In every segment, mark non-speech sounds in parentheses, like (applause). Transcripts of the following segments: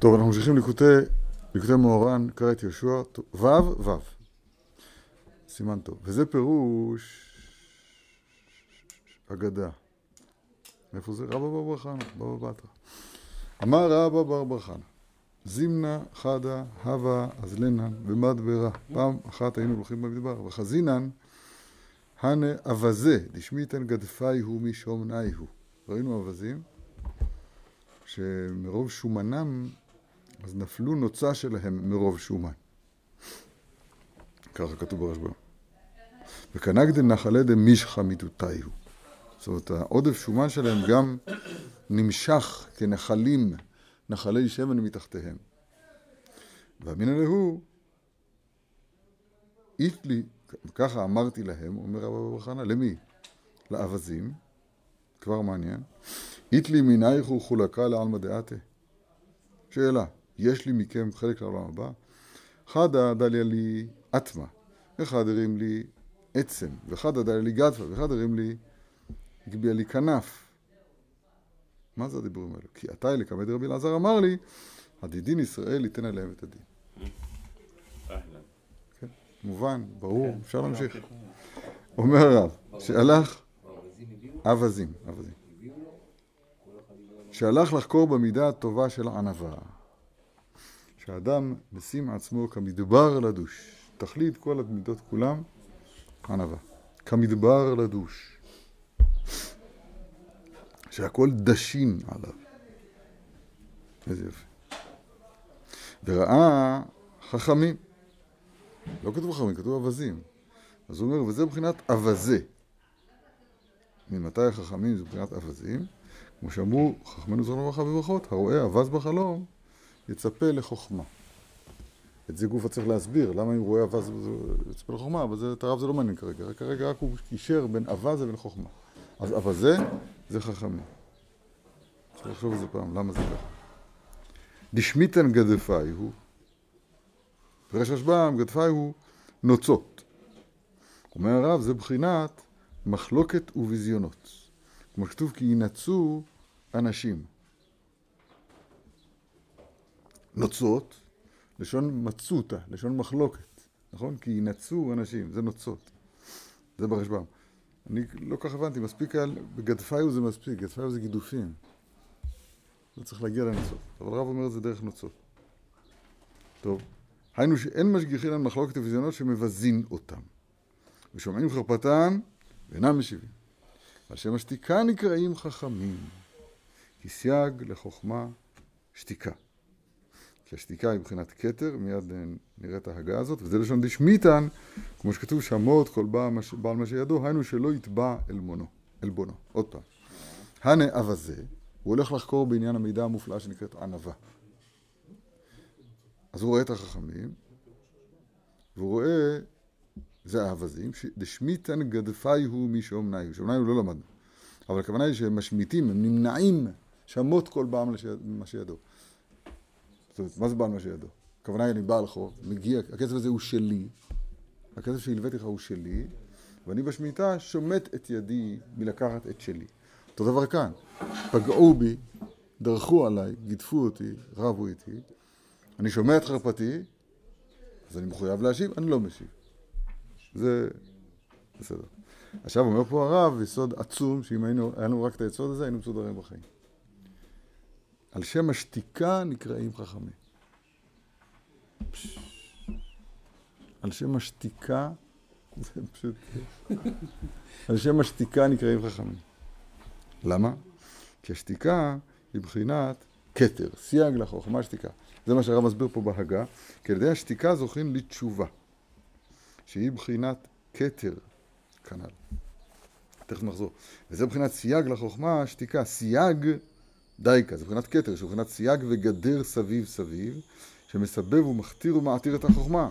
טוב, אנחנו ממשיכים ליקוטי, ליקוטי מאורן, קרא את יהושע, ו' ו', סימן טוב. וזה פירוש אגדה. איפה זה? רבא בר בר חנה, בבא בתרא. אמר רבא בר בר חנה, זימנה חדה הווה אזלנן ומדברה. פעם אחת היינו הולכים במדבר, וחזינן הנה אבזה, דשמיתן משומנאי הוא. ראינו אווזים שמרוב שומנם אז נפלו נוצה שלהם מרוב שומן. ככה כתוב ברשב"א. וקנגדן נחלה דמישחא מיתותיהו. זאת אומרת, העודף שומן שלהם גם נמשך כנחלים, נחלי שמן מתחתיהם. והמינא להו, איתלי, ככה אמרתי להם, אומר רבא בר חנא, למי? לאווזים, כבר מעניין, איתלי מנייכו חולקה לעלמא דעתה. שאלה, יש לי מכם חלק לעולם הבא? חדא דליה לי אטמה, אחד הרים לי עצם, וחדא דליה לי גדפה, ואחד הרים לי, הגביה לי כנף. מה זה הדיבורים האלו? כי אתה אלי כמד רבי אלעזר אמר לי, הדידין ישראל ייתן עליהם את הדין. כן, מובן, ברור, אפשר להמשיך. אומר הרב, שהלך, אווזים, אווזים. שהלך לחקור במידה הטובה של ענווה. שהאדם משים עצמו כמדבר לדוש. תכלית כל המידות כולם, ענווה. כמדבר לדוש. שהכל דשין עליו. איזה יופי. וראה חכמים. לא כתוב חכמים, כתוב אווזים. אז הוא אומר, וזה מבחינת אווזה. ממתי החכמים זה מבחינת אווזים? כמו שאמרו חכמינו זכרונו לברכה בברכות, הרואה אווז בחלום, יצפה לחוכמה. את זה גופה צריך להסביר, למה אם רואה אווז יצפה לחוכמה, אבל זה, את הרב זה לא מעניין כרגע, כרגע רק הוא קישר בין אווז לבין חוכמה. אז אווזה זה חכמים. צריך לחשוב על זה פעם, למה זה ככה? דשמיתן גדפאי הוא, פרש השב"ם, גדפאי הוא נוצות. אומר הרב, זה בחינת מחלוקת וביזיונות. כמו שכתוב, כי ינצו אנשים. נוצות, לשון מצותא, לשון מחלוקת, נכון? כי ינצו אנשים, זה נוצות. זה ברשב"ם. אני לא כך הבנתי, מספיק היה, בגדפיו זה מספיק, גדפיו זה גידופים. לא צריך להגיע לנוצות. אבל רב אומר את זה דרך נוצות. טוב, היינו שאין משגיחין על מחלוקת וויזיונות שמבזין אותם. ושומעים חרפתן ואינם משיבים. על שם השתיקה נקראים חכמים, כי סייג לחוכמה שתיקה. כי השתיקה היא מבחינת כתר, מיד נראה את ההגה הזאת, וזה לשון דשמיתן, כמו שכתוב שמות כל בעל מה שידו, היינו שלא יתבע עלבונו, עלבונו. עוד פעם. הנה אבזה, הוא הולך לחקור בעניין המידע המופלאה שנקראת ענווה. אז הוא רואה את החכמים, והוא רואה זה האווזים, דשמיתן גדפי הוא משאומני הוא. שאומני הוא לא למדנו. אבל הכוונה היא שהם משמיטים, הם נמנעים שמות כל בעם מה שידו. זאת אומרת, מה זה בעל מה שידו? הכוונה היא, אני בעל חוב, מגיע, הכסף הזה הוא שלי, הכסף שהלוויתי לך הוא שלי, ואני בשמיטה שומט את ידי מלקחת את שלי. אותו דבר כאן, פגעו בי, דרכו עליי, גידפו אותי, רבו איתי, אני שומע את חרפתי, אז אני מחויב להשיב, אני לא משיב. זה בסדר. עכשיו אומר פה הרב יסוד עצום, שאם היינו, היה לנו רק את היסוד הזה, היינו מסודרים בחיים. על שם השתיקה נקראים חכמים. על שם השתיקה, זה פשוט... על שם השתיקה נקראים חכמים. למה? כי השתיקה היא בחינת כתר, סייג לחוכמה שתיקה. זה מה שהרב מסביר פה בהגה, כי על ידי השתיקה זוכים לתשובה. שהיא בחינת כתר, כנ"ל. תכף נחזור. וזה בחינת סייג לחוכמה, שתיקה. סייג דייקה, זה בחינת כתר, שהוא בחינת סייג וגדר סביב סביב, שמסבב ומכתיר ומעטיר את החוכמה.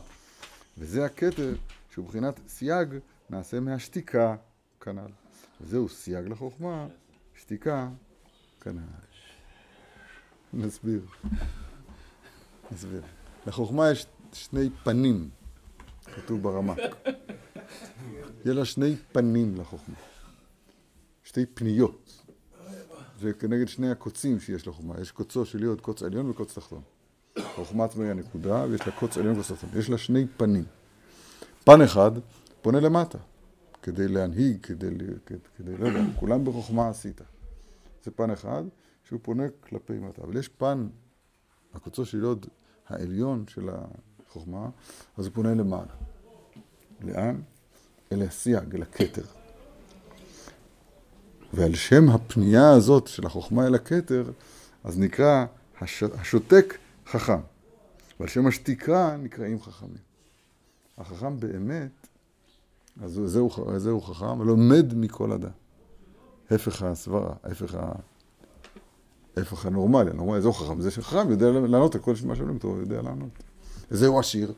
וזה הכתר, שהוא בחינת סייג, נעשה מהשתיקה, כנ"ל. וזהו סייג לחוכמה, שתיקה, כנ"ל. נסביר. נסביר. לחוכמה יש שני פנים. כתוב ברמה. יהיה לה שני פנים לחוכמה. שתי פניות. זה כנגד שני הקוצים שיש לחוכמה. יש קוצו של יוד, קוץ עליון וקוץ תחתון. החוכמה עצמה היא הנקודה, ויש לה קוץ עליון וקוץ תחתון. יש לה שני פנים. פן אחד פונה למטה, כדי להנהיג, כדי, כדי, כדי לא יודע, כולם בחוכמה עשית. זה פן אחד שהוא פונה כלפי מטה. אבל יש פן, הקוצו של יוד העליון של החוכמה, אז הוא פונה למעלה. לאן? אל הסייג, אל הכתר. ועל שם הפנייה הזאת של החוכמה אל הכתר, אז נקרא הש... השותק חכם. ועל שם השתיקה נקראים חכמים. החכם באמת, אז זהו, זהו חכם, לומד מכל אדם. הפך הסברה, הפך, ה... הפך הנורמלי, הנורמלי זהו חכם, זה שחכם יודע לענות על כל מה שאומרים אותו, הוא יודע לענות. זהו עשיר.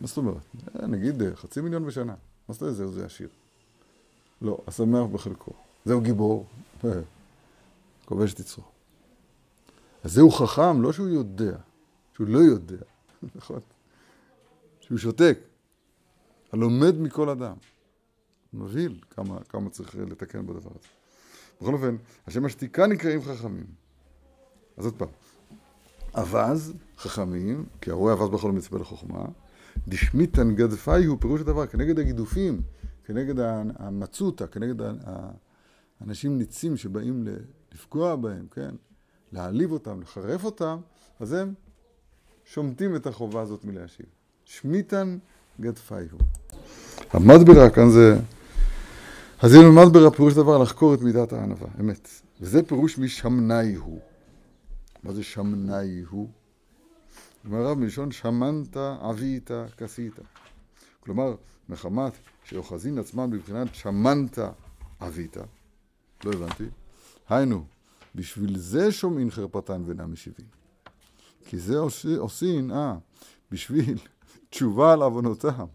מה זאת אומרת? נגיד חצי מיליון בשנה. מה זאת אומרת זהו זה עשיר? לא, השמח בחלקו. זהו גיבור, כובש את יצרו. אז זהו חכם, לא שהוא יודע, שהוא לא יודע, (laughs) נכון? שהוא שותק, הלומד מכל אדם. מבהיל כמה, כמה צריך לתקן בדבר הזה. בכל אופן, השם השתיקה נקראים חכמים. אז עוד פעם, אווז, חכמים, כי הרואה אווז בכל מצפה לחוכמה, דשמיתן גדפאי הוא פירוש הדבר, כנגד הגידופים, כנגד המצותא, כנגד האנשים ניצים שבאים לפגוע בהם, כן? להעליב אותם, לחרף אותם, אז הם שומטים את החובה הזאת מלהשיב. שמיתן גדפאי הוא. המדברה כאן זה... אז הנה מדברה פירוש דבר לחקור את מידת הענווה, אמת. וזה פירוש משמנאי הוא. מה זה שמנאי הוא? אומר הרב מלשון שמנת עבית כסית. כלומר, מחמת שאוחזין עצמם בבחינת שמנת עבית. לא הבנתי. היינו, בשביל זה שומעים חרפתן ואינם משיבים. כי זה עושים, אה, בשביל (laughs) תשובה על עוונותם.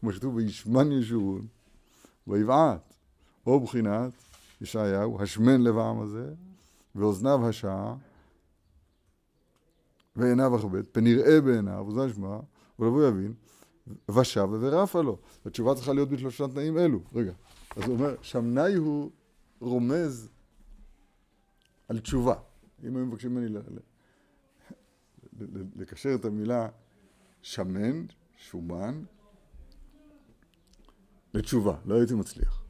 כמו שכתוב וישמן ישורון, ויבעט, או בחינת ישעיהו, השמן לב העם הזה, ואוזניו השעה, ועיניו אכבד, פן יראה בעיניו, וזה נשמע, ולבוא יבין, ושב ורפה לו. התשובה צריכה להיות בשלושה תנאים אלו. רגע, אז הוא אומר, שמנאי הוא רומז על תשובה. אם היו מבקשים ממני לקשר את המילה שמן, שומן, לתשובה, לא הייתי מצליח.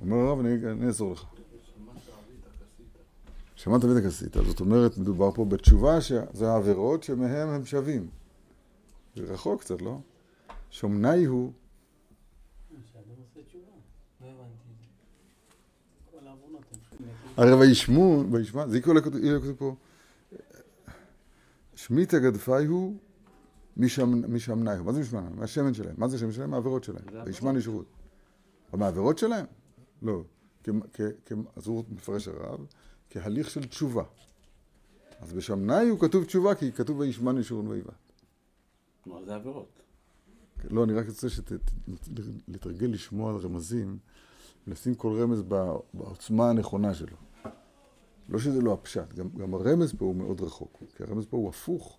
אומר הרב, אני אעזור לך. שמעת ואת הכסית, זאת אומרת, מדובר פה בתשובה שזה העבירות שמהם הם שווים. זה רחוק קצת, לא? שומנאי הוא... הרי וישמו, וישמע, זה יקראו לכתוב פה, שמיטה הוא משמנאי הוא. מה זה משמנאי? מהשמן שלהם. מה זה השמן שלהם? מהעבירות שלהם. וישמן ישרות. מהעבירות שלהם? לא. אז הוא מפרש הרב. כהליך של תשובה. אז בשמנאי הוא כתוב תשובה, כי כתוב וישמן ישורון ויבעט. כלומר, זה עבירות. לא, אני רק רוצה לתרגל לשמוע על רמזים, ולשים כל רמז בעוצמה הנכונה שלו. לא שזה לא הפשט, גם, גם הרמז פה הוא מאוד רחוק, כי הרמז פה הוא הפוך.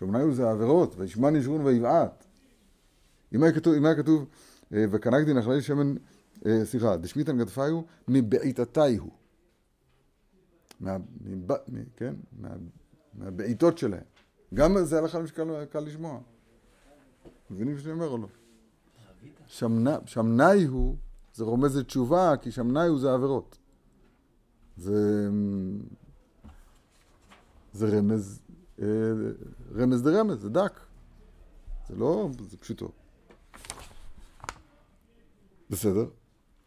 הוא זה העבירות, וישמן ישורון ויבעט. אם היה כתוב, אם היה כתוב אה, וקנקדי נחלי שמן, אה, סליחה, דשמיתן גדפיו, מבעיטתי הוא. מה, מב, מ, כן? מה, מהבעיטות שלהם. גם זה הלכה למשקל קל לשמוע. מבינים שאני אומר או לא? שמנאי הוא, זה רומז לתשובה, כי שמנאי הוא זה עבירות. זה, זה רמז, אה, רמז דה רמז, זה דק. זה לא, זה פשוטו. בסדר.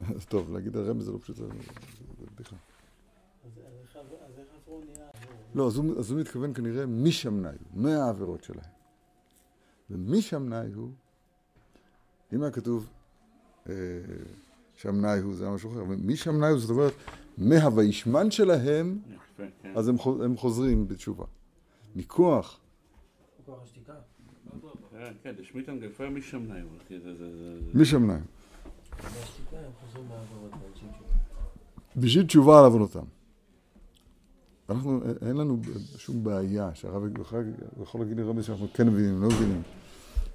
(laughs) טוב, להגיד הרמז זה לא פשוט, זה בדיחה. לא, אז הוא, אז הוא מתכוון כנראה משמנאי הוא, מהעבירות שלהם. ומשמנאי הוא, אם היה כתוב אה, שמנאי הוא, זה היה משהו אחר, משמנאי הוא, זאת אומרת, מהוישמן שלהם, כן. אז הם, הם חוזרים בתשובה. מכוח. מכוח השתיקה. כן, כן. משמנאי. בשביל תשובה על עוונותם. אנחנו, אין לנו שום בעיה שהרב יכול להגיד לרבי שאנחנו כן מבינים, לא מבינים.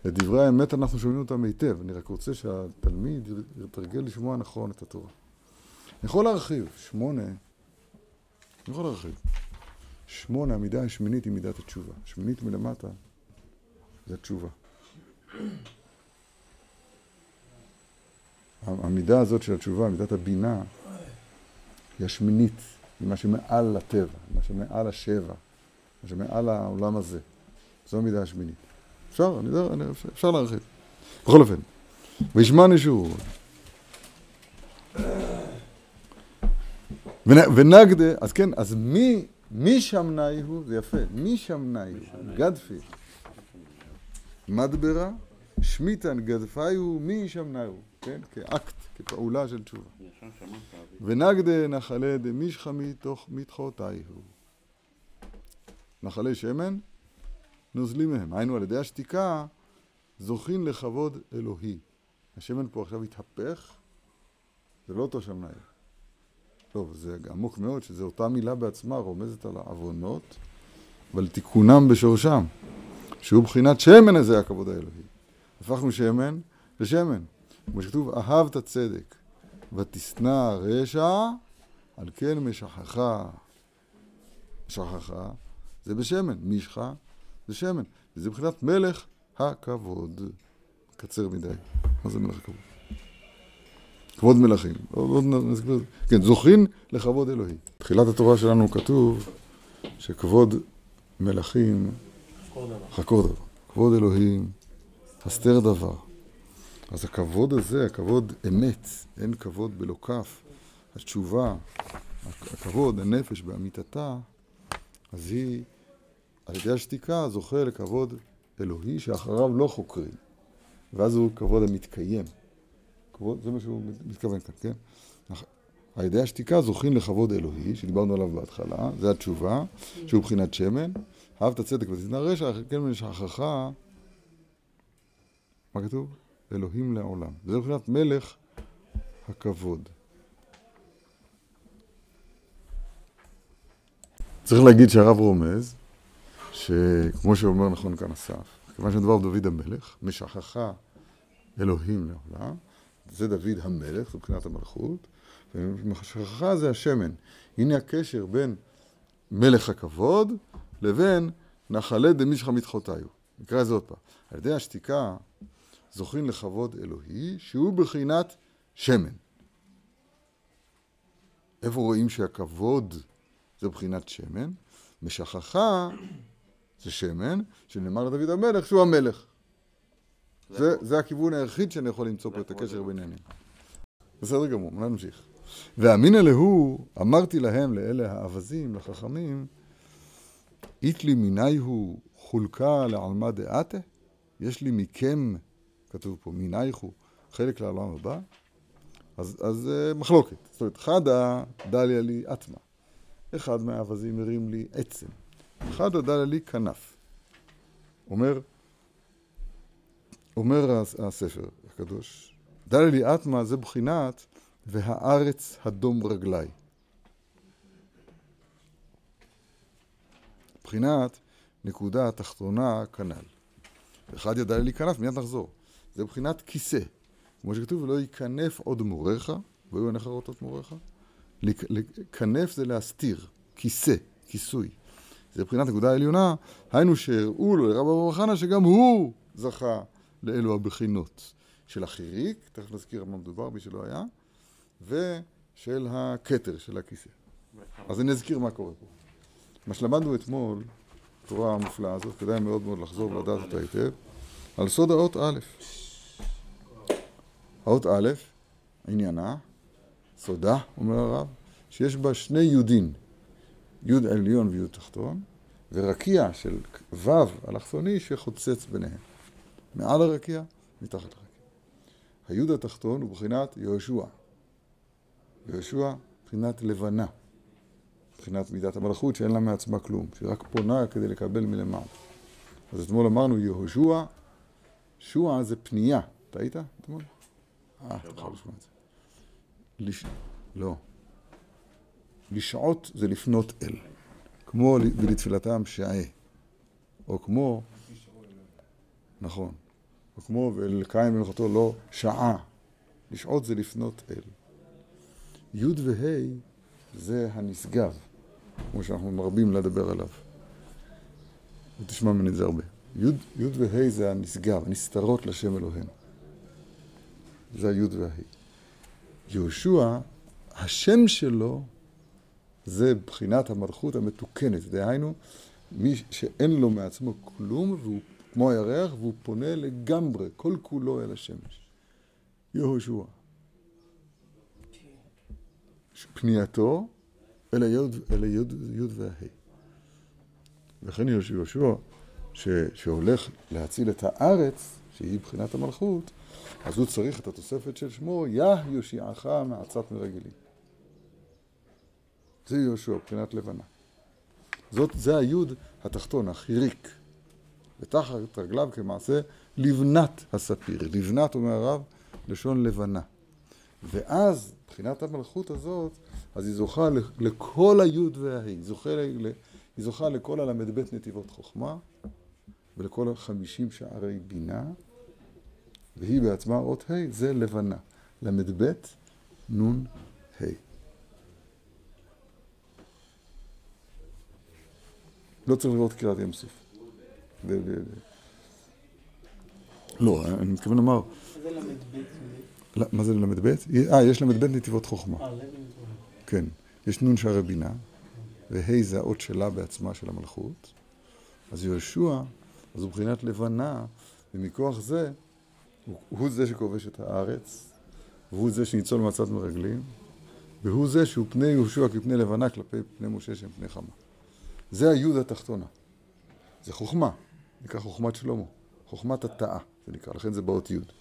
את דברי האמת אנחנו שומעים אותם היטב, אני רק רוצה שהתלמיד יתרגל לשמוע נכון את התורה. אני יכול להרחיב, שמונה, אני יכול להרחיב. שמונה, המידה השמינית היא מידת התשובה. שמינית מלמטה זה תשובה. המידה הזאת של התשובה, מידת הבינה, היא השמינית, היא מה שמעל הטבע, מה שמעל השבע, מה שמעל העולם הזה. זו המידה השמינית. אפשר, אני יודע, אני, אפשר, אפשר להרחיב. בכל אופן, וישמע נשור. ונגדה, אז כן, אז מי, מי שמנאי הוא, זה יפה, מי שמנאי הוא, גדפי, מדברה, שמיתן גדפי הוא, מי שמנאי הוא, כן, כאקט, כפעולה של תשובה. ונגדה נחלה דמישחא מתוך מתחותי הוא. נחלי שמן, נוזלים מהם. היינו על ידי השתיקה, זוכין לכבוד אלוהי. השמן פה עכשיו התהפך, זה לא אותו שמנאי. טוב, זה עמוק מאוד, שזו אותה מילה בעצמה רומזת על העוונות ועל תיקונם בשורשם, שהוא בחינת שמן הזה הכבוד האלוהי. הפכנו שמן לשמן. כמו שכתוב, אהבת צדק ותשנא רשע, על כן משכחה. משכחה זה בשמן, משחה זה שמן. וזה מבחינת מלך הכבוד. קצר מדי. מה זה מלך הכבוד? כבוד מלכים. כן, זוכין לכבוד אלוהי. תחילת התורה שלנו כתוב שכבוד מלכים חקור דבר. כבוד אלוהים, הסתר דבר. אז הכבוד הזה, הכבוד אמת, אין כבוד בלא כף. התשובה, הכבוד, הנפש באמיתתה, אז היא, על ידי השתיקה, זוכה לכבוד אלוהי שאחריו לא חוקרים. ואז הוא כבוד המתקיים. כבוד, זה מה שהוא מתכוון כאן, כן? על ידי השתיקה זוכים לכבוד אלוהי, שדיברנו עליו בהתחלה, זה התשובה, שהוא מבחינת שמן. אהבת צדק ותתנא רשע, כן משכחך, מה כתוב? אלוהים לעולם. זה מבחינת מלך הכבוד. צריך להגיד שהרב רומז, שכמו שאומר נכון כאן אסף, כיוון שמדובר בדוד המלך, משכחה אלוהים לעולם, זה דוד המלך, זו מבחינת המלכות, ומשכחה זה השמן. הנה הקשר בין מלך הכבוד לבין נחלה דמישכא מתחותיו. נקרא את זה עוד פעם. על ידי השתיקה זוכים לכבוד אלוהי, שהוא בחינת שמן. איפה רואים שהכבוד זה בחינת שמן? משכחה זה שמן, שנאמר לדוד המלך שהוא המלך. זה, זה הכיוון היחיד שאני יכול למצוא פה את הקשר ביניהם. בסדר גמור, נמשיך. ואמינא להו, אמרתי להם, לאלה האווזים, לחכמים, איתלי מיני הוא חולקה לעלמא דעתה? יש לי מכם, כתוב פה, מינייכו, חלק לעולם הבא? אז, אז uh, מחלוקת. זאת אומרת, חדה דליה לי אטמה. אחד מהאווזים הרים לי עצם. חדה דליה לי כנף. אומר, אומר הספר הקדוש, דליה לי אטמה זה בחינת והארץ הדום רגלי. בחינת נקודה תחתונה כנ"ל. אחד ידע לי כנף, מיד נחזור. זה בחינת כיסא. כמו שכתוב, ולא ייכנף עוד מוריך, והיו עיניך רואות מוריך. כנף זה להסתיר, כיסא, כיסוי. זה מבחינת נקודה העליונה, היינו שהראו לו לרב אברהם חנה שגם הוא זכה לאלו הבחינות של החיריק, תכף נזכיר על מה מדובר, מי שלא היה, ושל הכתר, של הכיסא. אז אני אזכיר מה קורה פה. מה שלמדנו אתמול, התורה המופלאה הזאת, כדאי מאוד מאוד לחזור ולדעת אותה היטב, על סוד האות א'. האות א', עניינה, סודה, אומר הרב, שיש בה שני יודין, יוד עליון ויוד תחתון, ורקיע של ו' אלכסוני שחוצץ ביניהם. מעל הרקיע, מתחת לרקיע. היוד התחתון הוא בחינת יהושע. יהושע, בחינת לבנה. מבחינת מידת המלכות שאין לה מעצמה כלום, שהיא רק פונה כדי לקבל מלמעלה. אז אתמול אמרנו יהושע, שוע זה פנייה. אתה היית אתמול? אה, אתה יכול לשמוע את זה. לש... לא. לשעות זה לפנות אל. כמו ולתפילתם שעה. או כמו... נכון. או כמו ולקיים במלאכתו לא שעה. לשעות זה לפנות אל. י' וה' זה הנשגב. כמו שאנחנו מרבים לדבר עליו. ותשמע ממני את זה הרבה. י' וה' זה הנשגב, הנסתרות לשם אלוהינו. זה הי' וה'. יהושע, השם שלו זה בחינת המלכות המתוקנת. דהיינו, מי שאין לו מעצמו כלום, והוא כמו הירח, והוא פונה לגמרי, כל כולו אל השמש. יהושע. פנייתו אל הי' והה'. וכן יהושע, שהולך להציל את הארץ, שהיא בחינת המלכות, אז הוא צריך את התוספת של שמו, יא יושיעך מעצת מרגלים. זה יהושע, בחינת לבנה. זאת, זה היוד התחתון, החיריק. ותחת רגליו כמעשה לבנת הספיר. לבנת, אומר הרב, לשון לבנה. ואז, מבחינת המלכות הזאת, אז היא זוכה לכל היוד וההיא. היא זוכה, היא זוכה לכל הל"ב נתיבות חוכמה, ולכל החמישים שערי בינה, והיא בעצמה אות ה', זה לבנה. ל"ב נון ה'. לא צריך לראות קריאת ים סוף. לא, אני מתכוון לומר... מה זה ל"ב? אה, יש ל"ב נתיבות חוכמה. אה, כן. יש נון שערי בינה, וה' זה האות שלה בעצמה של המלכות. אז יהושע, אז הוא מבחינת לבנה, ומכוח זה, הוא, הוא זה שכובש את הארץ, והוא זה שניצול מצד מרגלים, והוא זה שהוא פני יהושע כפני לבנה כלפי פני משה שהם פני חמה. זה היוד התחתונה. זה חוכמה, נקרא חוכמת שלמה. חוכמת התאה, זה נקרא, לכן זה באות יוד.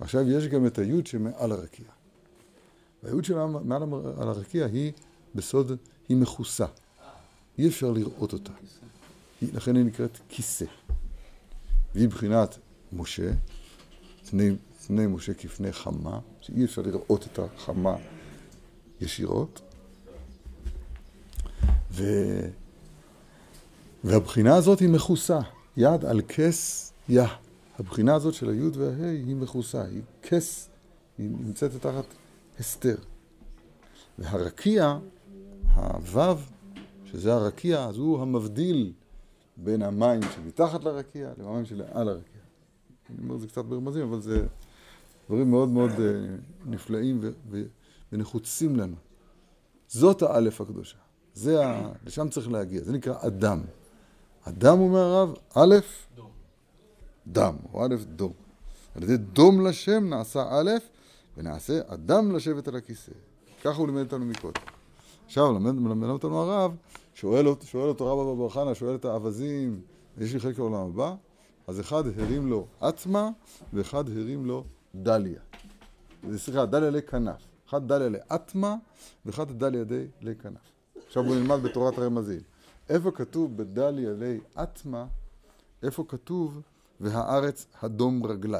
עכשיו יש גם את היוד שמעל הרקיע. והיוד שמעל הרקיע היא בסוד, היא מכוסה. אי אפשר לראות אותה. לכן היא נקראת כיסא. והיא בחינת משה, פני, פני משה כפני חמה, שאי אפשר לראות את החמה ישירות. ו... והבחינה הזאת היא מכוסה, יד על כס יה. הבחינה הזאת של היוד והה' היא מכוסה, היא כס, היא נמצאת תחת הסתר. והרקיע, הוו, שזה הרקיע, אז הוא המבדיל בין המים שמתחת לרקיע למים שלעל הרקיע. אני אומר את זה קצת ברמזים, אבל זה דברים מאוד מאוד uh, נפלאים ונחוצים לנו. זאת האלף הקדושה. זה ה... לשם צריך להגיע. זה נקרא אדם. אדם, אומר הרב, א', דם, או א', דום. על ידי דום לשם נעשה א', ונעשה אדם לשבת על הכיסא. ככה הוא לימד אותנו מקודם. עכשיו, מלמד, מלמד אותנו הרב, שואל, שואל אותו רבא בר חנא, שואל את האווזים, יש לי חלק לעולם הבא? אז אחד הרים לו אטמה, ואחד הרים לו דליה. סליחה, דליה לכנף. אחד דליה לאטמה, ואחד דליה די לכנף. עכשיו בואו נלמד בתורת הרמזים. איפה כתוב בדליה לי אטמה, איפה כתוב והארץ הדום רגלי.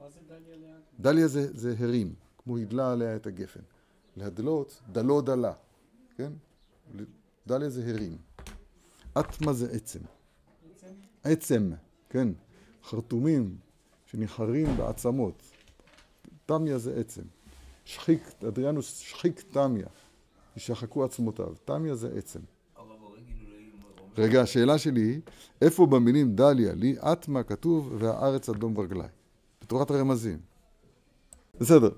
מה זה דליה לאט? דליה זה, זה הרים, כמו הדלה עליה את הגפן. להדלות, דלו דלה, כן? דליה זה הרים. אטמה זה עצם. בעצם? עצם, כן. חרטומים שנחרים בעצמות. תמיה זה עצם. שחיק, אדריאנוס שחיק תמיה. ישחקו עצמותיו. תמיה זה עצם. רגע, השאלה שלי היא, איפה במילים דליה לי אטמה כתוב והארץ אדום רגלי? בתורת הרמזים. בסדר.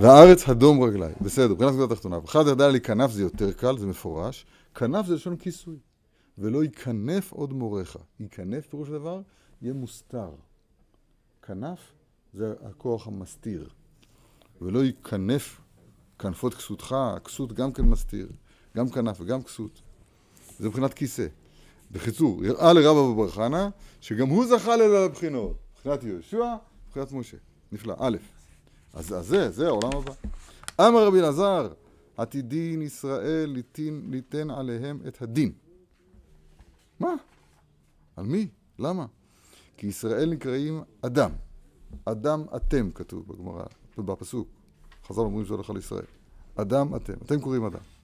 והארץ אדום רגלי, בסדר, מבחינת נקודת התחתונה. אחד דליה לי כנף זה יותר קל, זה מפורש. כנף זה לשון כיסוי. ולא ייכנף עוד מורך. ייכנף, פירוש הדבר, יהיה מוסתר. כנף זה הכוח המסתיר. ולא ייכנף כנפות כסותך, הכסות גם כן מסתיר. גם כנף וגם כסות. זה מבחינת כיסא. בקיצור, הראה לרבא בבר חנא, שגם הוא זכה לליל הבחינות. מבחינת יהושע, מבחינת משה. נפלא. א', אז, אז זה, זה העולם הבא. אמר רבי אלעזר, עתידין ישראל ליתן, ליתן עליהם את הדין. מה? על מי? למה? כי ישראל נקראים אדם. אדם אתם, כתוב בגמרא, בפסוק. חז"ל אומרים שהולך על ישראל. אדם אתם. אתם קוראים אדם.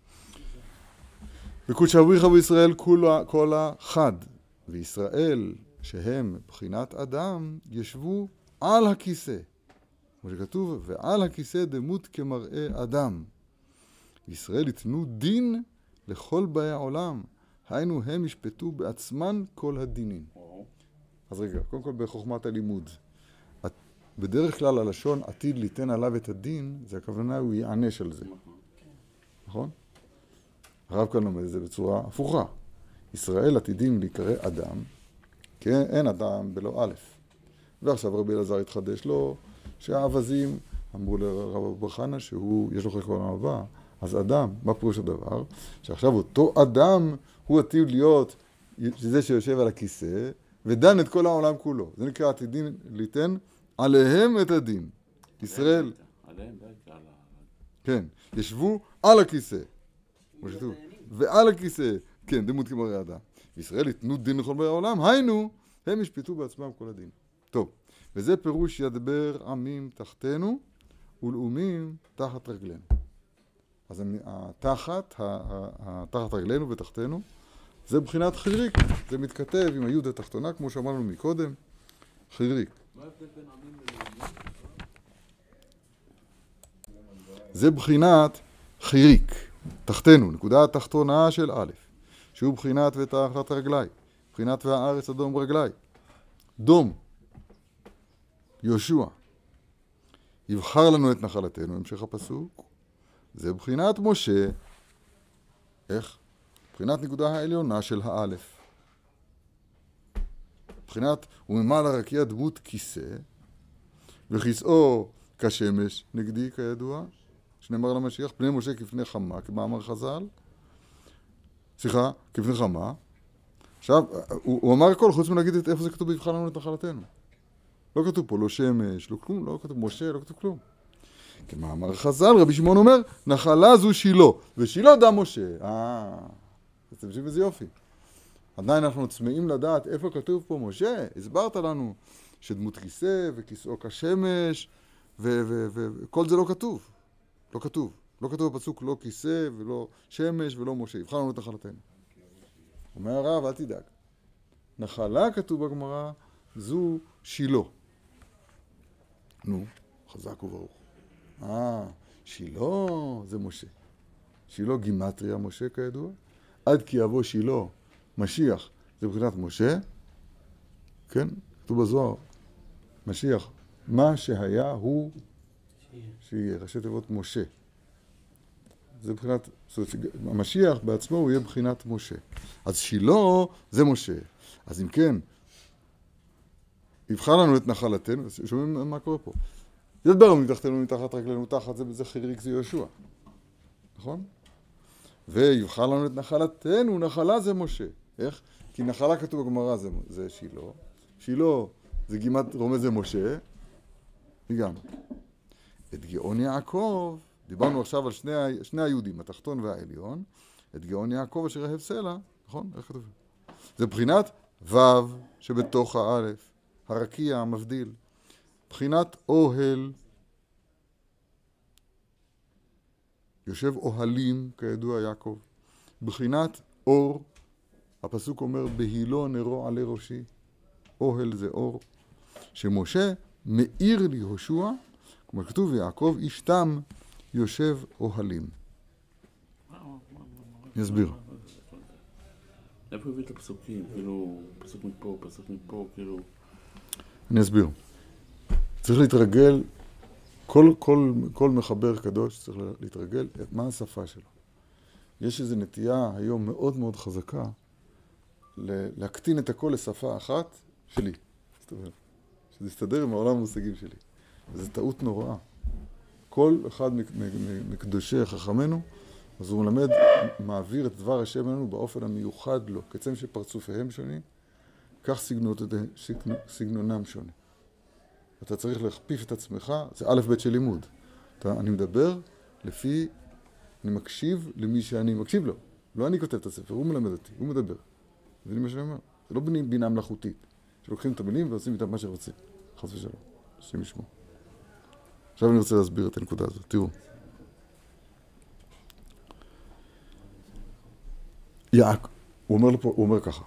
וקודשא בישראל כולה, כולה חד. וישראל, שהם בחינת אדם, ישבו על הכיסא. כמו שכתוב, ועל הכיסא דמות כמראה אדם. ישראל יתנו דין לכל באי העולם, היינו הם ישפטו בעצמן כל הדינים. אז רגע, קודם כל בחוכמת הלימוד. בדרך כלל הלשון עתיד ליתן עליו את הדין, זה הכוונה הוא ייענש על זה, נכון. הרב כאן לומד את זה בצורה הפוכה. ישראל עתידים להיקרא אדם, כי אין- אדם בלא א'. ועכשיו רבי אלעזר התחדש לו שהאווזים אמרו לרב אבו חנה שהוא, יש לו חלק בעולם הבא, אז אדם, מה פירוש הדבר? שעכשיו אותו אדם הוא עתיד להיות זה שיושב על הכיסא ודן את כל העולם כולו. זה נקרא עתידים ליתן עליהם את הדין. ישראל, עליהם. כן, ישבו על הכיסא. כמו שכתוב. ועל הכיסא, כן, דמות כמראה אדם. ישראל ייתנו דין לכל באי העולם, היינו, הם ישפטו בעצמם כל הדין. טוב, וזה פירוש ידבר עמים תחתנו ולאומים תחת רגלינו. אז התחת, תחת רגלינו ותחתנו, זה בחינת חיריק. זה מתכתב עם היוד התחתונה, כמו שאמרנו מקודם, חיריק. מה ההבדל בין עמים ללאומים? זה בחינת חיריק, תחתנו, נקודה התחתונה של א', שהוא בחינת ותחת רגלי, בחינת והארץ אדום רגלי. דום, יהושע, יבחר לנו את נחלתנו, המשך הפסוק, זה בחינת משה, איך? בחינת נקודה העליונה של האלף. בחינת וממעלה רקיע דמות כיסא, וכיסאו כשמש נגדי כידוע, שנאמר למשיח, פני משה כפני חמה, כמאמר חז"ל. סליחה, כפני חמה. עכשיו, הוא, הוא אמר הכל חוץ מלהגיד איפה זה כתוב ויבחר לנו את נחלתנו. לא כתוב פה לא שמש, לא כלום, לא כתוב משה, לא כתוב כלום. כמאמר חז"ל, רבי שמעון אומר, נחלה זו שילה, ושילה דם משה. אה, אז תמשיך בזה יופי. עדיין אנחנו צמאים לדעת איפה כתוב פה משה. הסברת לנו שדמות כיסא וכיסאו כשמש, וכל זה לא כתוב. לא כתוב. לא כתוב בפסוק לא כיסא ולא שמש ולא משה. יבחר לנו את נחלתנו. אומר הרב, אל תדאג. נחלה כתוב בגמרא, זו שילה. נו, חזק וברוך. אה, שילה זה משה. שילה גימטריה משה כידוע. עד כי יבוא שילה, משיח, זה מבחינת משה. כן, כתוב בזוהר, משיח. מה שהיה הוא שיהיה, ראשי תיבות משה. זה מבחינת, זאת אומרת, המשיח בעצמו הוא יהיה בחינת משה. אז שילה זה משה. אז אם כן, יבחר לנו את נחלתנו, שומעים מה קורה פה. ידבר מתחתנו מתחת רגלינו תחת, זה, זה חיריק זה יהושע. נכון? ויבחר לנו את נחלתנו, נחלה זה משה. איך? כי נחלה כתוב בגמרא זה, זה שילה. שילה זה גימת רומז זה משה. הגענו. את גאון יעקב, דיברנו עכשיו על שני, שני היהודים, התחתון והעליון, את גאון יעקב אשר אהב סלע, נכון? איך כתוב? זה בחינת ו' שבתוך האלף, הרקיע המבדיל, בחינת אוהל, יושב אוהלים, כידוע יעקב, בחינת אור, הפסוק אומר, בהילו נרו עלי ראשי, אוהל זה אור, שמשה מאיר ליהושע, כמו שכתוב, ויעקב איש תם יושב אוהלים. אני אסביר. איפה הביא את הפסוקים? כאילו, פסוק מפה, פסוק מפה, כאילו... אני אסביר. צריך להתרגל, כל, כל, כל מחבר קדוש צריך להתרגל את מה השפה שלו. יש איזו נטייה היום מאוד מאוד חזקה להקטין את הכל לשפה אחת שלי. זאת אומרת, שזה יסתדר עם העולם המושגים שלי. וזו טעות נוראה. כל אחד מקדושי חכמינו, אז הוא מלמד, מעביר את דבר השם לנו באופן המיוחד לו, כצם שפרצופיהם שונים, כך סגנות- סגנונם שונה. אתה צריך להכפיף את עצמך, זה א' ב' של לימוד. אתה, אני מדבר לפי, אני מקשיב למי שאני מקשיב לו. לא אני כותב את הספר, הוא מלמד אותי, הוא מדבר. מבינים מה שאני אומר? זה לא בינה מלאכותית, שלוקחים את המילים ועושים איתם מה שרוצים. חס ושלום, השם ישמור. עכשיו אני רוצה להסביר את הנקודה הזאת. תראו. יעק, הוא אומר, לפה, הוא אומר ככה.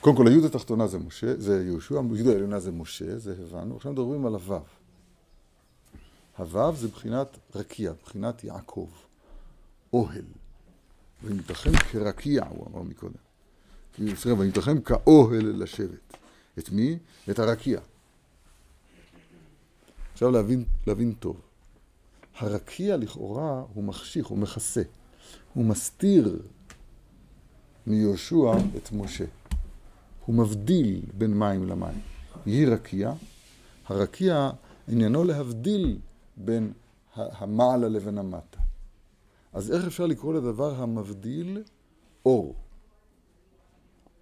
קודם כל, היוד התחתונה זה משה, זה יהושע, היוד העליונה זה משה, זה הבנו. עכשיו מדברים על הוו. הוו זה בחינת רקיע, בחינת יעקב, אוהל. ויתנחם כרקיע, הוא אמר מקודם. כי סליחה, ויתנחם כאוהל לשבת. את מי? את הרקיע. עכשיו להבין, להבין טוב. הרקיע לכאורה הוא מחשיך, הוא מכסה. הוא מסתיר מיהושע את משה. הוא מבדיל בין מים למים. יהי רקיע, הרקיע עניינו להבדיל בין המעלה לבין המטה. אז איך אפשר לקרוא לדבר המבדיל אור?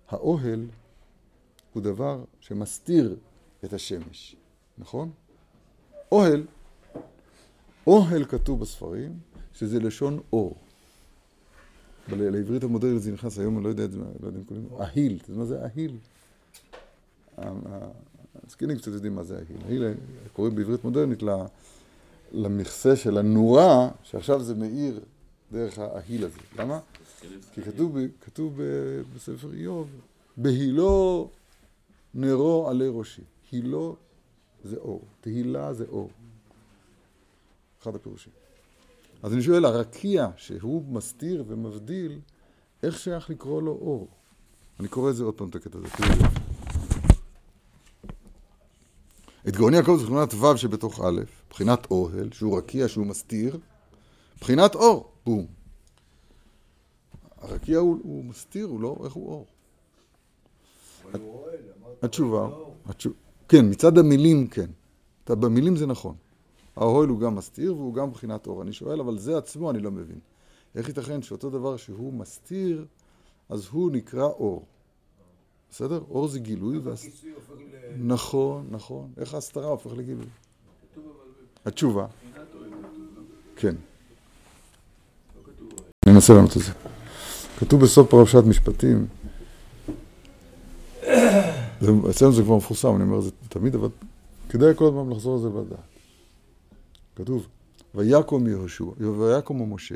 האוהל הוא דבר שמסתיר את השמש, נכון? אוהל, אוהל כתוב בספרים שזה לשון אור. אבל לעברית המודרנית זה נכנס היום, אני לא יודע את זה, לא יודע אם קוראים לזה, אהיל, אתה יודע מה זה אהיל? הזקנים קצת יודעים מה זה אהיל. אהיל קוראים בעברית מודרנית למכסה של הנורה, שעכשיו זה מאיר דרך האהיל הזה. למה? כי כתוב, כתוב בספר איוב, בהילו נרו עלי ראשי. הילו זה אור, תהילה זה אור. אחד הפירושים. אז אני שואל, הרקיע שהוא מסתיר ומבדיל, איך שייך לקרוא לו אור? אני קורא את זה עוד פעם, את הקטע הזה. את גאוני יעקב זה בחינת ו' שבתוך א', בחינת אוהל, שהוא רקיע, שהוא מסתיר, בחינת אור, בום. הרקיע הוא, הוא מסתיר, הוא לא, איך הוא אור? התשובה, כן, מצד המילים כן. במילים זה נכון. האוהל הוא גם מסתיר והוא גם מבחינת אור. אני שואל, אבל זה עצמו אני לא מבין. איך ייתכן שאותו דבר שהוא מסתיר, אז הוא נקרא אור. בסדר? אור זה גילוי. והס... נכון, נכון. איך ההסתרה הופך לגילוי? התשובה. כן. אני אנסה לענות את זה. כתוב בסוף פרשת משפטים, אצלנו זה כבר מפורסם, אני אומר, זה תמיד, אבל כדאי כל הזמן לחזור על זה ולדעת. כתוב, ויקום יהושע, ויקום משה,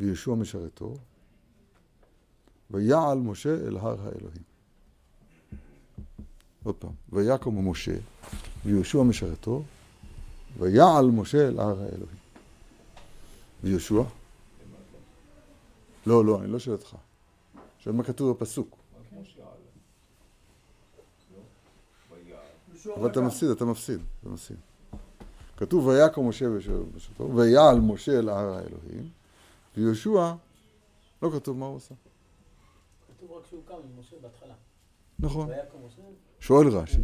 ויהושע משרתו, ויעל משה אל הר האלוהים. עוד פעם, ויקום משה, ויהושע משרתו, ויעל משה אל הר האלוהים. ויהושע? לא, לא, אני לא שואל אותך. שואל מה כתוב בפסוק. אבל אתה מפסיד, אתה מפסיד, אתה מפסיד. כתוב ויקום משה בשבתו, ויעל משה אל הר האלוהים, ויהושע, לא כתוב מה הוא עשה. כתוב רק שהוא קם עם משה בהתחלה. נכון. שואל רש"י,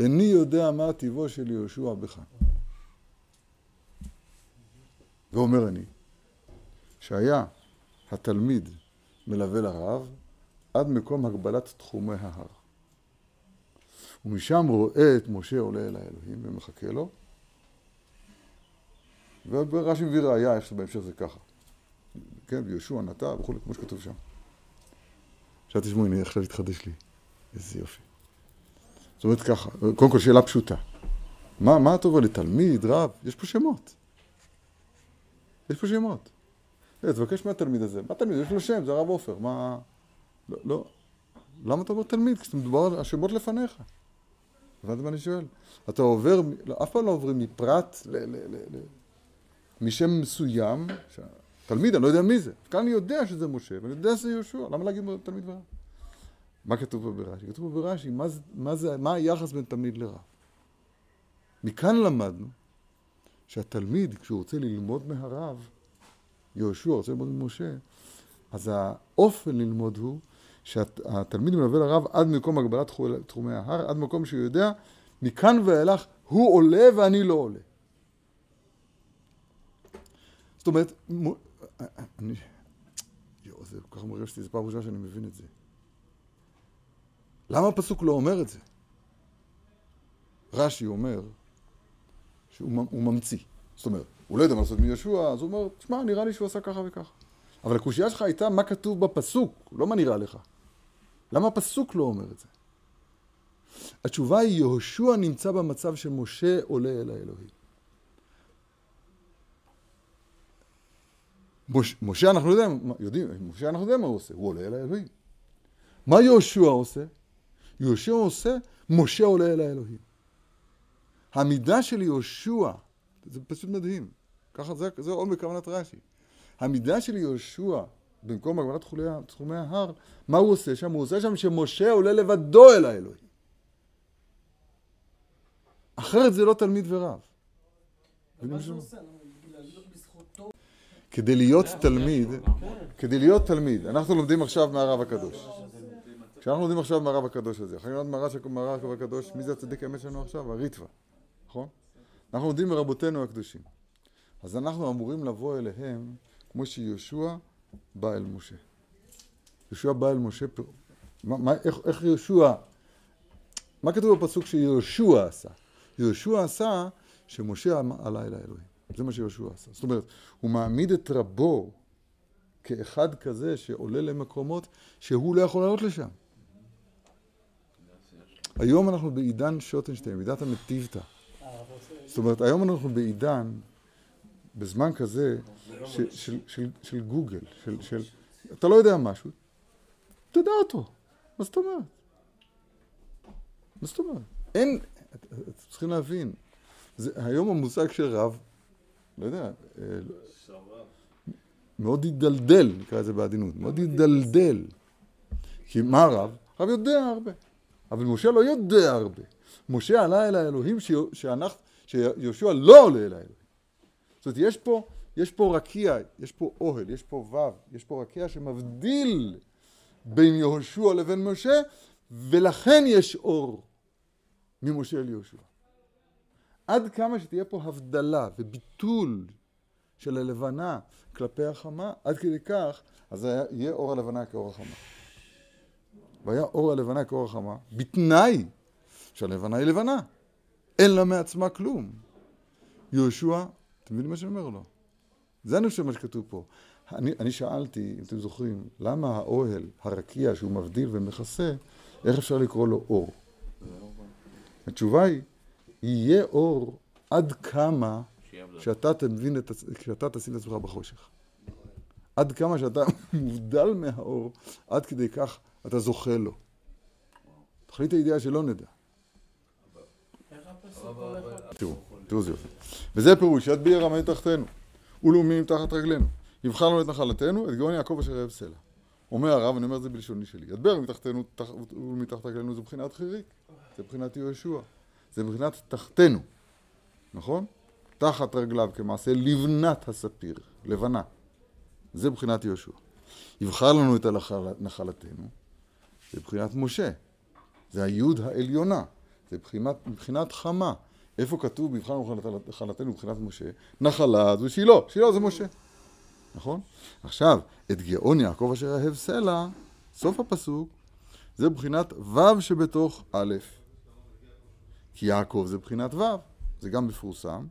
איני יודע מה טיבו של יהושע בך. ואומר אני, שהיה התלמיד מלווה לרב עד מקום הגבלת תחומי ההר. ומשם רואה את משה עולה אל האלוהים ומחכה לו, ורש"י מביא ראייה איך שבהמשך זה ככה. כן, ויהושע נטע וכולי, כמו שכתוב שם. עכשיו תשמעו, הנה עכשיו התחדש לי. איזה יופי. זאת אומרת ככה, קודם כל שאלה פשוטה. מה, מה אתה אומר לתלמיד, רב? יש פה שמות. יש פה שמות. אה, תבקש מהתלמיד הזה. מה תלמיד? יש לו שם, זה הרב עופר. מה... לא, לא. למה אתה אומר תלמיד? כשאתה מדובר על השמות לפניך. הבנת מה אני שואל? אתה עובר, לא, אף פעם לא עוברים מפרט ל... ל, ל, ל משם מסוים, תלמיד, אני לא יודע מי זה. כאן אני יודע שזה משה, ואני יודע שזה יהושע, למה להגיד תלמיד ורב? מה כתוב פה ברש"י? כתוב פה ברש"י, מה, מה, זה, מה היחס בין תלמיד לרב? מכאן למדנו שהתלמיד, כשהוא רוצה ללמוד מהרב, יהושע רוצה ללמוד ממשה, אז האופן ללמוד הוא שהתלמיד מלווה לרב עד מקום הגבלת תחומי ההר, עד מקום שהוא יודע, מכאן ואילך הוא עולה ואני לא עולה. זאת אומרת, אני... יואו, זה כל כך מרגש אותי, זו פעם ראשונה שאני מבין את זה. למה הפסוק לא אומר את זה? רש"י אומר שהוא ממציא. זאת אומרת, הוא לא יודע מה לעשות מיהושע, אז הוא אומר, תשמע, נראה לי שהוא עשה ככה וככה. אבל הקושייה שלך הייתה מה כתוב בפסוק, לא מה נראה לך. למה הפסוק לא אומר את זה? התשובה היא, יהושע נמצא במצב שמשה עולה אל האלוהים. מש, משה אנחנו יודעים, יודעים, משה אנחנו יודעים מה הוא עושה, הוא עולה אל האלוהים. מה יהושע עושה? יהושע עושה, משה עולה אל האלוהים. המידה של יהושע, זה פשוט מדהים, ככה זה, זה עומק כוונת רש"י. המידה של יהושע במקום הגבלת תחומי, ההר, מה הוא עושה שם? הוא עושה שם שמשה עולה לבדו אל האלוהים. אחרת זה לא תלמיד ורב. כדי להיות תלמיד, כן. כדי להיות תלמיד, אנחנו לומדים עכשיו מהרב הקדוש. כשאנחנו לומדים עכשיו מהרב הקדוש הזה, מהרב מהרב הקדוש, מי זה הצדיק האמת שלנו עכשיו? הריטווה, נכון? אנחנו לומדים מרבותינו הקדושים. אז אנחנו אמורים לבוא אליהם כמו שיהושע בא אל משה. יהושע בא אל משה, מה, מה, איך, איך יהושע, מה כתוב בפסוק שיהושע עשה? יהושע עשה שמשה עלה אל האלוהים. זה מה שיהושע עשה. זאת אומרת, הוא מעמיד את רבו כאחד כזה שעולה למקומות שהוא לא יכול לעלות לשם. היום אנחנו בעידן שוטנשטיין, בעידת המטיבתא. אה. זאת אומרת, היום אנחנו בעידן, בזמן כזה, ש, של, של, של גוגל, של, של... אתה לא יודע משהו, תדע אותו. מה זאת אומרת? מה זאת אומרת? אין... אתם צריכים להבין, זה, היום המושג של רב, לא יודע, אה, מאוד הידלדל, נקרא לזה בעדינות, מאוד הידלדל. כי מה רב? רב יודע הרבה. אבל משה לא יודע הרבה. משה עלה אל האלוהים. שאנחנו, שיהושע לא עולה אל האלוהים. זאת אומרת, יש פה, יש פה רקיע, יש פה אוהל, יש פה וו, יש פה רקיע שמבדיל בין יהושע לבין משה, ולכן יש אור ממשה אל יהושע. עד כמה שתהיה פה הבדלה וביטול של הלבנה כלפי החמה, עד כדי כך, אז היה- יהיה אור הלבנה כאור החמה. והיה אור הלבנה כאור החמה, בתנאי שהלבנה היא לבנה. אין לה מעצמה כלום. יהושע, מבינים מה שאני אומר או לא? זה אני חושב מה שכתוב פה. אני, אני שאלתי, אם אתם זוכרים, למה האוהל, הרקיע שהוא מבדיל ומכסה, איך אפשר לקרוא לו אור? התשובה היא, יהיה אור עד כמה. שאתה תבין את, כשאתה תשים את עצמך בחושך. עד כמה שאתה (laughs) מובדל מהאור, עד כדי כך אתה זוכה לו. תכלית הידיעה שלא נדע. תראו, תראו זה יופי. וזה פירוש, יד ביר רמי תחתנו, ולאומים תחת רגלינו. יבחר לנו את נחלתנו, את גאון יעקב אשר אוהב סלע. אומר הרב, אני אומר את זה בלשוני שלי, יד ביר מתחתנו תח- ומתחת רגלינו זה בחינת חיריק, זה בחינת יהושע, זה בחינת תחתנו, נכון? תחת רגליו כמעשה לבנת הספיר, לבנה. זה בחינת יהושע. יבחר לנו את נחלתנו, זה בחינת משה. זה היוד העליונה, זה בחינת, מבחינת חמה. איפה כתוב מבחן נחלתנו מבחינת משה? נחלה זה שילה, שילה זה משה. נכון? עכשיו, את גאון יעקב אשר אהב סלע, סוף הפסוק, זה בחינת ו' שבתוך א'. כי יעקב זה בחינת ו', זה גם מפורסם.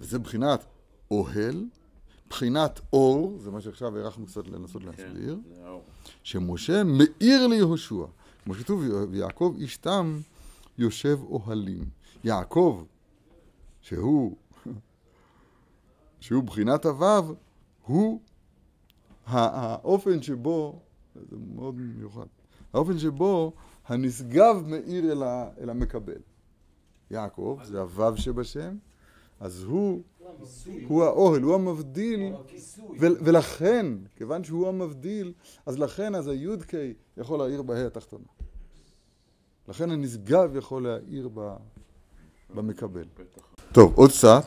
וזה בחינת אוהל, בחינת אור, זה מה שעכשיו הארכנו קצת לנסות להסביר. כן, האור. שמשה מאיר ליהושע. כמו שכתוב, ויעקב איש תם יושב אוהלים. יעקב, שהוא, שהוא בחינת הוו, הוא הא- האופן שבו, זה מאוד מיוחד, האופן שבו הנשגב מאיר אל, ה, אל המקבל. יעקב, זה הוו שבשם, אז הוא, הוא האוהל, הוא המבדיל ול- ולכן, כיוון שהוא המבדיל, אז לכן, אז הי"ק יכול להאיר בה"א התחתונה. לכן הנשגב יכול להאיר במקבל. טוב, עוד קצת,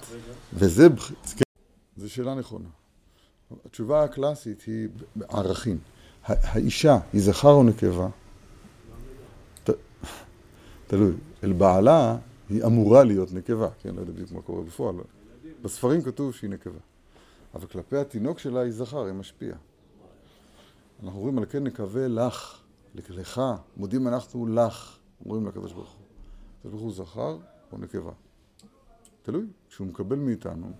וזה, זו שאלה נכונה. התשובה הקלאסית היא ערכים. האישה היא זכר או נקבה? תלוי. אל בעלה היא אמורה להיות נקבה, כן, לא יודע בדיוק מה קורה בפועל. בספרים כתוב שהיא נקבה. אבל כלפי התינוק שלה היא זכר, היא משפיעה. אנחנו אומרים על כן נקווה לך, לך, מודים אנחנו לך, אומרים לקדוש ברוך הוא. הקדוש ברוך הוא זכר או נקבה. תלוי, כשהוא מקבל מאיתנו,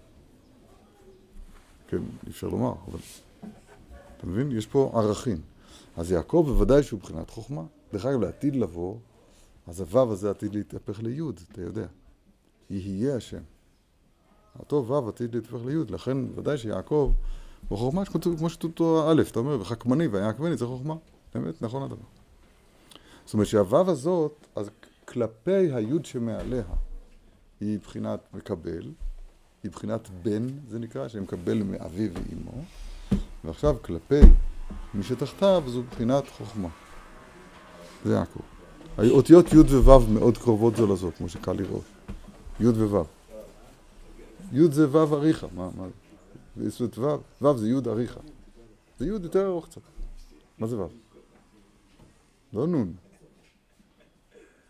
כן, אי אפשר לומר, אבל אתה מבין? יש פה ערכים. אז יעקב בוודאי שהוא מבחינת חוכמה. דרך אגב, לעתיד לבוא, אז הוו הזה עתיד להתהפך ליוד, אתה יודע. יהיה השם. אותו וו עתיד להתהפך ליוד, לכן ודאי שיעקב הוא חוכמה כמו שכתוב א', אתה אומר, וחכמני ויעקבני זה חוכמה. באמת, נכון הדבר. זאת אומרת שהוו הזאת, אז כלפי היוד שמעליה, היא בחינת מקבל, היא בחינת בן, זה נקרא, שמקבל מאביו ואימו, ועכשיו כלפי מי שתחתיו זו בחינת חוכמה. זה יעקב. האותיות י' וו' מאוד קרובות זו לזו, כמו שקל לראות. י' וו'. י' זה ו' אריכה, מה, מה זה? יש את ו', ו' זה י' אריכה. זה י' יותר ארוך קצת. מה זה ו'? לא נון.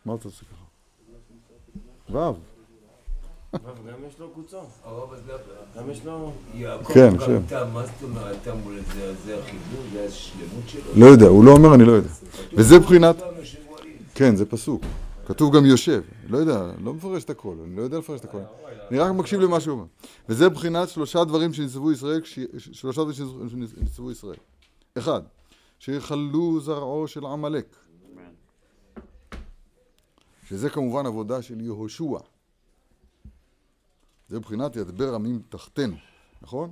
מה אתה עושה ככה? ו'. גם יש לו קוצו. גם יש לו... יעקב כן, גם כן. מה זאת אומרת, תם מול זה, זה החיבור, זה השלמות שלו. לא יודע, הוא לא אומר, אני לא יודע. וזה בחינת... פעם יושבו עלים. כן, זה פסוק. כתוב גם יושב. לא יודע, לא מפרש את הכל, אני לא יודע לפרש את הכל. אני רק מקשיב למה שהוא אומר. וזה בחינת שלושה דברים שניצבו ישראל, שלושה דברים שניצבו ישראל. אחד, שיכלו זרעו של עמלק. שזה כמובן עבודה של יהושע. זה בחינת ידבר עמים תחתנו, נכון?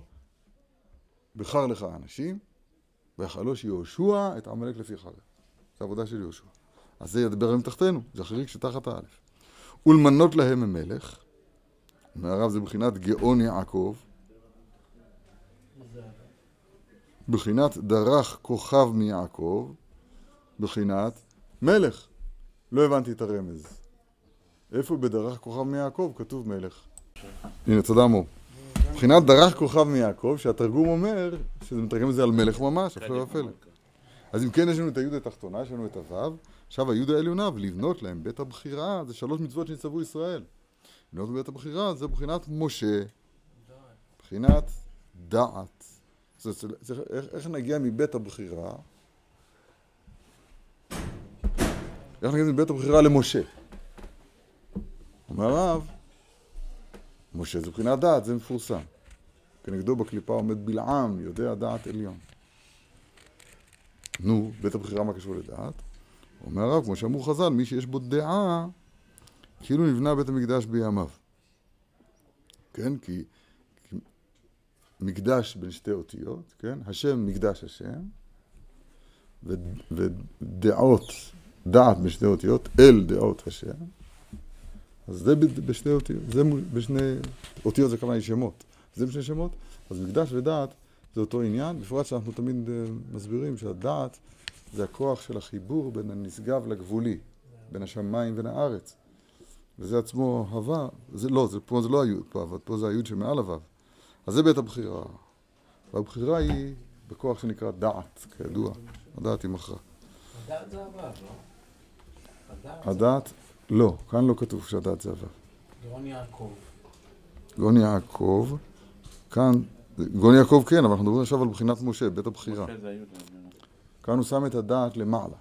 בחר לך אנשים, ויחלוש יהושע את עמלק לפי חרב. זה עבודה של יהושע. אז זה ידבר עמים תחתנו, זה חריג שתחת האלף. ולמנות להם מלך, אומר הרב זה בחינת גאון יעקב, בחינת דרך כוכב מיעקב, בחינת מלך. לא הבנתי את הרמז. איפה בדרך כוכב מיעקב כתוב מלך? הנה, תודה מור. מבחינת דרך כוכב מיעקב, שהתרגום אומר שזה מתרגם את זה על מלך ממש, הפלא ופלא. אז אם כן, יש לנו את היוד התחתונה, יש לנו את הוו, עכשיו היוד העליונה, ולבנות להם בית הבחירה, זה שלוש מצוות שנצטוו ישראל. לבנות בית הבחירה זה בחינת משה, בחינת דעת. איך נגיע מבית הבחירה? איך נגיע מבית הבחירה למשה? אומר הרב, משה זה מבחינת דעת, זה מפורסם. כנגדו בקליפה עומד בלעם, יודע דעת עליון. נו, בית הבחירה מה קשור לדעת? אומר הרב, כמו שאמרו חז"ל, מי שיש בו דעה, כאילו נבנה בית המקדש בימיו. כן? כי, כי מקדש בין שתי אותיות, כן? השם מקדש השם, ו, ודעות, דעת בין שתי אותיות, אל דעות השם. אז זה בשתי אותיות, זה בשני אותיות זה כמה שמות. זה בשני שמות, אז מקדש ודעת זה אותו עניין, בפרט שאנחנו תמיד אה, מסבירים שהדעת זה הכוח של החיבור בין הנשגב לגבולי, בין השמיים ובין הארץ. וזה עצמו הווה, זה לא, זה, פה זה לא היוד, פה, אבל פה זה היוד שמעל הוו. אז זה בית הבחירה. והבחירה היא בכוח שנקרא דעת, כידוע. הדעת היא מכרע. הדעת זה הוו, לא? הדעת לא, כאן לא כתוב שהדעת זה הוו. גאון יעקב. גאון יעקב, כאן, גאון יעקב כן, אבל אנחנו מדברים עכשיו על בחינת משה, בית הבחירה. כאן הוא שם את הדעת למעלה.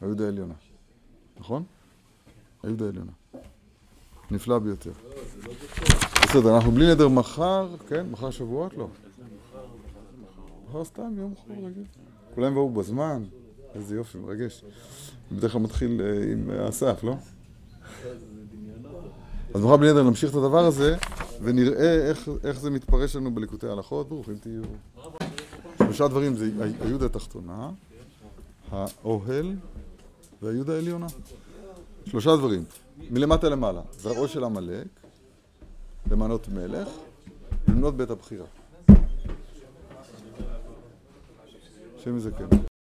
היהודה העליונה. נכון? היהודה העליונה. נפלא ביותר. בסדר, אנחנו בלי נדר מחר, כן? מחר שבועות? לא. מחר סתם, יום חול רגיל. כולם באו בזמן, איזה יופי, מרגש. בדרך כלל מתחיל אה, עם אה, אסף, לא? אז מחר בלי נדר נמשיך את הדבר הזה, ונראה איך, זה מתפרש לנו בליקוטי ההלכות. ברוכים תהיו. שלושה דברים זה היוד התחתונה, האוהל והיוד העליונה. שלושה דברים. מלמטה למעלה, זרעו של עמלק, למנות מלך, למנות בית הבחירה. השם יזכן.